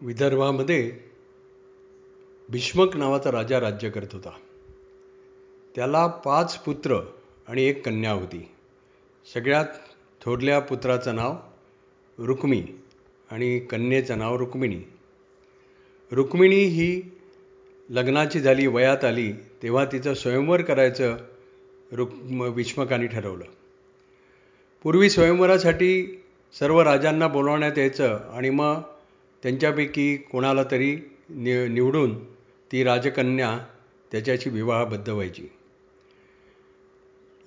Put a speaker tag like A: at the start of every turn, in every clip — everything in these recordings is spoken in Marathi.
A: विदर्भामध्ये भीष्मक नावाचा राजा राज्य करत होता. त्याला पाच पुत्र आणि एक कन्या होती. सगळ्यात थोरल्या पुत्राचं नाव रुक्मी आणि कन्येचं नाव रुक्मिणी. रुक्मिणी ही लग्नाची झाली वयात आली तेव्हा तिचं स्वयंवर करायचं रुक् भीष्मकाने ठरवलं. पूर्वी स्वयंवरासाठी सर्व राजांना बोलवण्यात यायचं आणि मग त्यांच्यापैकी कोणाला तरी नि निवडून ती राजकन्या त्याच्याशी विवाहबद्ध व्हायची.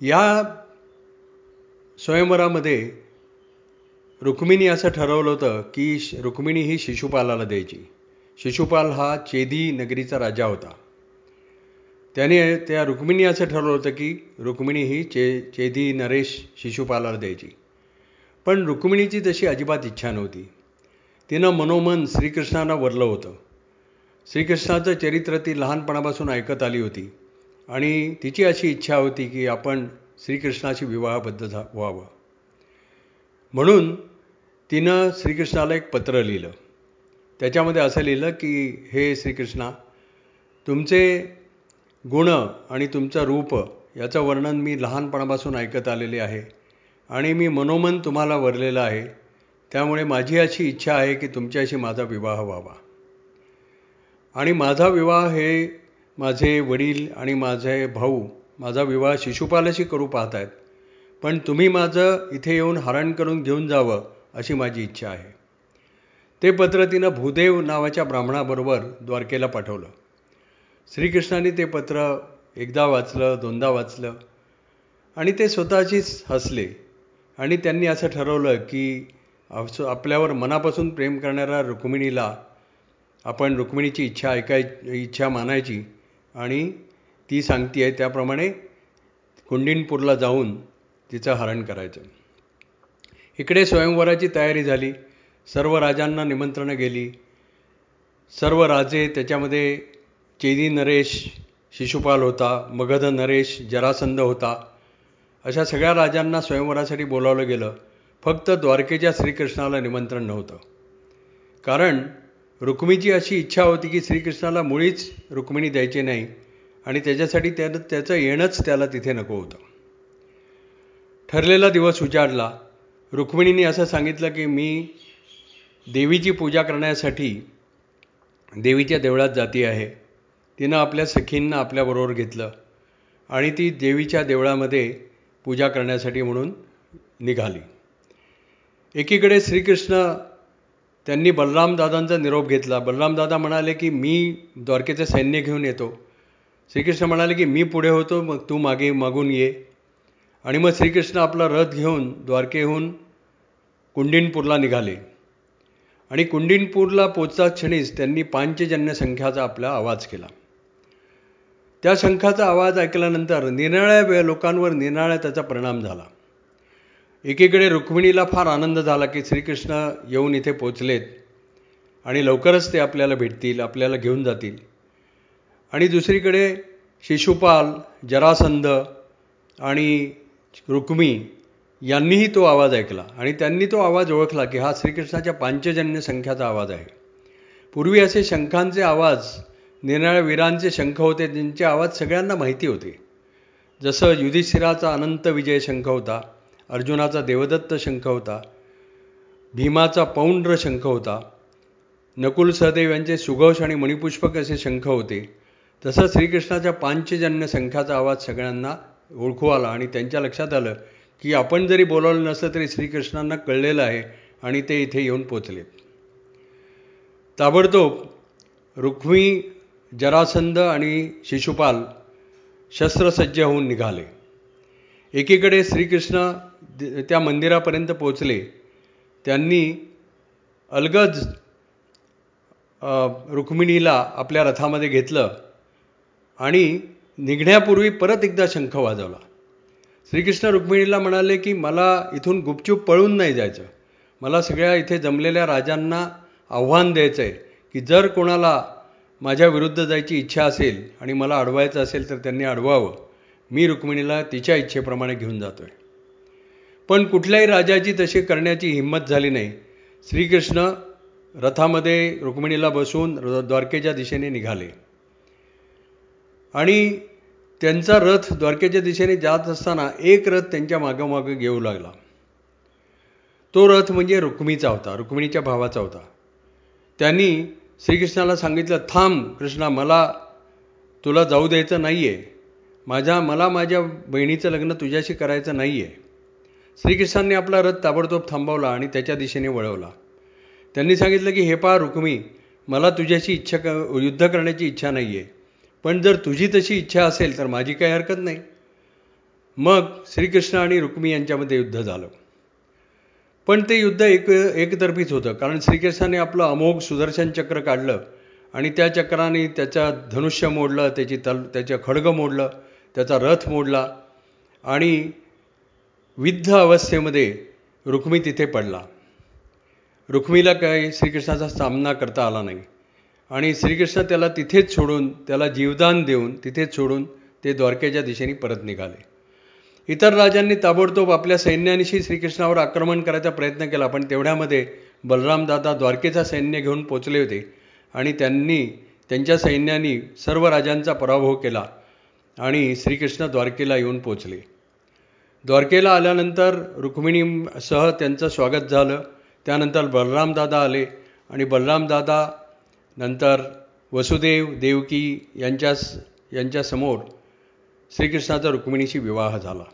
A: या स्वयंवरामध्ये रुक्मिणी असं ठरवलं होतं की रुक्मिणी ही शिशुपालाला द्यायची. शिशुपाल हा चेदी नगरीचा राजा होता. त्याने त्या रुक्मिणी असं ठरवलं होतं की रुक्मिणी ही चे चेदी नरेश शिशुपालाला द्यायची. पण रुक्मिणीची तशी अजिबात इच्छा नव्हती. तिनं मनोमन श्रीकृष्णांना वरलं होतं. श्रीकृष्णाचं चरित्र ती लहानपणापासून ऐकत आली होती आणि तिची अशी इच्छा होती की आपण श्रीकृष्णाशी विवाहबद्ध झा व्हावं. म्हणून तिनं श्रीकृष्णाला एक पत्र लिहिलं. त्याच्यामध्ये असं लिहिलं की हे श्रीकृष्णा तुमचे गुण आणि तुमचं रूप याचं वर्णन मी लहानपणापासून ऐकत आलेले आहे आणि मी मनोमन तुम्हाला वरलेलं आहे. त्यामुळे माझी अशी इच्छा आहे की तुमच्याशी माझा विवाह व्हावा. आणि माझा विवाह हे माझे वडील आणि माझे भाऊ माझा विवाह शिशुपालाशी करू पाहत आहेत पण तुम्ही माझं इथे येऊन हरण करून घेऊन जावं अशी माझी इच्छा आहे. ते पत्र तिनं भूदेव नावाच्या ब्राह्मणाबरोबर द्वारकेला पाठवलं. श्रीकृष्णाने ते पत्र एकदा वाचलं दोनदा वाचलं आणि ते स्वतःचीच हसले. आणि त्यांनी असं ठरवलं की आपल्यावर मनापासून प्रेम करणाऱ्या रुक्मिणीला आपण रुक्मिणीची इच्छा ऐकाय इच्छा मानायची आणि ती सांगती आहे त्याप्रमाणे कुंडिनपूरला जाऊन तिचं हरण करायचं. इकडे स्वयंवराची तयारी झाली. सर्व राजांना निमंत्रणं गेली. सर्व राजे त्याच्यामध्ये चेदी नरेश शिशुपाल होता मगध नरेश जरासंध होता. अशा सगळ्या राजांना स्वयंवरासाठी बोलावलं गेलं. फक्त द्वारकेच्या श्रीकृष्णाला निमंत्रण नव्हतं. कारण रुक्मिणीची अशी इच्छा होती की श्रीकृष्णाला मुळीच रुक्मिणी द्यायची नाही आणि त्याच्यासाठी त्यानं त्याचं येणंच त्याला तिथे नको होतं. ठरलेला दिवस उजाडला. रुक्मिणीने असं सांगितलं की मी देवीची पूजा करण्यासाठी देवीच्या देवळात जाती आहे. तिनं आपल्या सखींना आपल्याबरोबर घेतलं आणि ती देवीच्या देवळामध्ये पूजा करण्यासाठी म्हणून निघाली. एकीकडे श्रीकृष्ण त्यांनी बलरामदादांचा निरोप घेतला. बलरामदादा म्हणाले की मी द्वारकेचं सैन्य घेऊन येतो. श्रीकृष्ण म्हणाले की मी पुढे होतो मग तू मागे मागून ये. आणि मग श्रीकृष्ण आपला रथ घेऊन द्वारकेहून कुंडिनपूरला निघाले. आणि कुंडिनपूरला पोचता क्षणीच त्यांनी पांचजन्य संख्याचा आपला आवाज केला. त्या शंखाचा आवाज ऐकल्यानंतर निराळ्या वेळ लोकांवर निराळ्या त्याचा परिणाम झाला. एकीकडे रुक्मिणीला फार आनंद झाला की श्रीकृष्ण येऊन इथे पोचलेत आणि लवकरच ते आपल्याला भेटतील आपल्याला घेऊन जातील. आणि दुसरीकडे शिशुपाल जरासंध आणि रुक्मी यांनीही तो आवाज ऐकला आणि त्यांनी तो आवाज ओळखला की हा श्रीकृष्णाच्या पांचजन्य संख्याचा आवाज आहे. पूर्वी असे शंखांचे आवाज निराळ्या वीरांचे शंख होते त्यांचे आवाज सगळ्यांना माहिती होते. जसं युधिष्ठिराचा अनंत विजय शंख होता अर्जुनाचा देवदत्त शंख होता भीमाचा पौंड्र शंख होता नकुल सहदेव यांचे सुघोष आणि मणिपुष्पक असे शंख होते. तसंच श्रीकृष्णाच्या पांचजन्य शंखाचा आवाज सगळ्यांना ओळखू आला आणि त्यांच्या लक्षात आलं की आपण जरी बोलावलं नसलं तरी श्रीकृष्णांना कळलेलं आहे आणि ते इथे येऊन पोचलेत ताबडतोब रुक्मी जरासंध आणि शिशुपाल शस्त्रसज्ज होऊन निघाले. एकीकडे श्रीकृष्ण त्या मंदिरापर्यंत पोचले त्यांनी अलगद रुक्मिणीला आपल्या रथामध्ये घेतलं आणि निघण्यापूर्वी परत एकदा शंख वाजवला. श्रीकृष्ण रुक्मिणीला म्हणाले की मला इथून गुपचूप पळून नाही जायचं. मला सगळ्या इथे जमलेल्या राजांना आव्हान द्यायचं आहे की जर कोणाला माझ्या विरुद्ध जायची इच्छा असेल आणि मला अडवायचं असेल तर त्यांनी अडवावं. मी रुक्मिणीला तिच्या इच्छेप्रमाणे घेऊन जातो आहे पण कुठल्याही राजाची तशी करण्याची हिंमत झाली नाही. श्रीकृष्ण रथामध्ये रुक्मिणीला बसवून द्वारकेच्या दिशेने निघाले. आणि त्यांचा रथ द्वारकेच्या दिशेने जात असताना एक रथ त्यांच्या मागोमागं घेऊ लागला. तो रथ म्हणजे रुक्मीचा होता रुक्मिणीच्या भावाचा होता. त्यांनी श्रीकृष्णाला सांगितलं थांब कृष्णा मला तुला जाऊ द्यायचं नाही आहे माझ्या मला माझ्या बहिणीचं लग्न तुझ्याशी करायचं नाही आहे श्रीकृष्णांनी आपला रथ ताबडतोब थांबवला आणि त्याच्या दिशेने वळवला. त्यांनी सांगितलं की हे पा रुक्मी मला तुझ्याशी इच्छा क युद्ध करण्याची इच्छा नाही आहे पण जर तुझी तशी इच्छा असेल तर माझी काही हरकत नाही. मग श्रीकृष्ण आणि रुक्मी यांच्यामध्ये युद्ध झालं. पण ते युद्ध एक एकतर्फीच होतं कारण श्रीकृष्णाने आपलं अमोघ सुदर्शन चक्र काढलं आणि त्या चक्राने त्याचा धनुष्य मोडलं त्याची तल त्याचं खडगं मोडलं त्याचा रथ मोडला आणि विद्ध अवस्थेमध्ये रुक्मी तिथे पडला. रुक्मीला काही श्रीकृष्णाचा सामना करता आला नाही. आणि श्रीकृष्ण त्याला तिथेच सोडून त्याला जीवदान देऊन तिथेच सोडून ते द्वारकेच्या दिशेने परत निघाले. इतर राजांनी ताबडतोब आपल्या सैन्यानिशी श्रीकृष्णावर आक्रमण करायचा प्रयत्न केला पण तेवढ्यामध्ये बलरामदादा द्वारकेचा सैन्य घेऊन पोचले होते आणि त्यांनी त्यांच्या सैन्यानी सर्व राजांचा पराभव केला. आणि श्रीकृष्ण द्वारकेला येऊन पोचले द्वारकेला आल्यानंतर रुक्मिणीसह त्यांचं स्वागत झालं. त्यानंतर बलरामदादा आले आणि बलरामदादा नंतर वसुदेव देवकी यांच्या यांच्यासमोर श्रीकृष्णाचा रुक्मिणीशी विवाह झाला.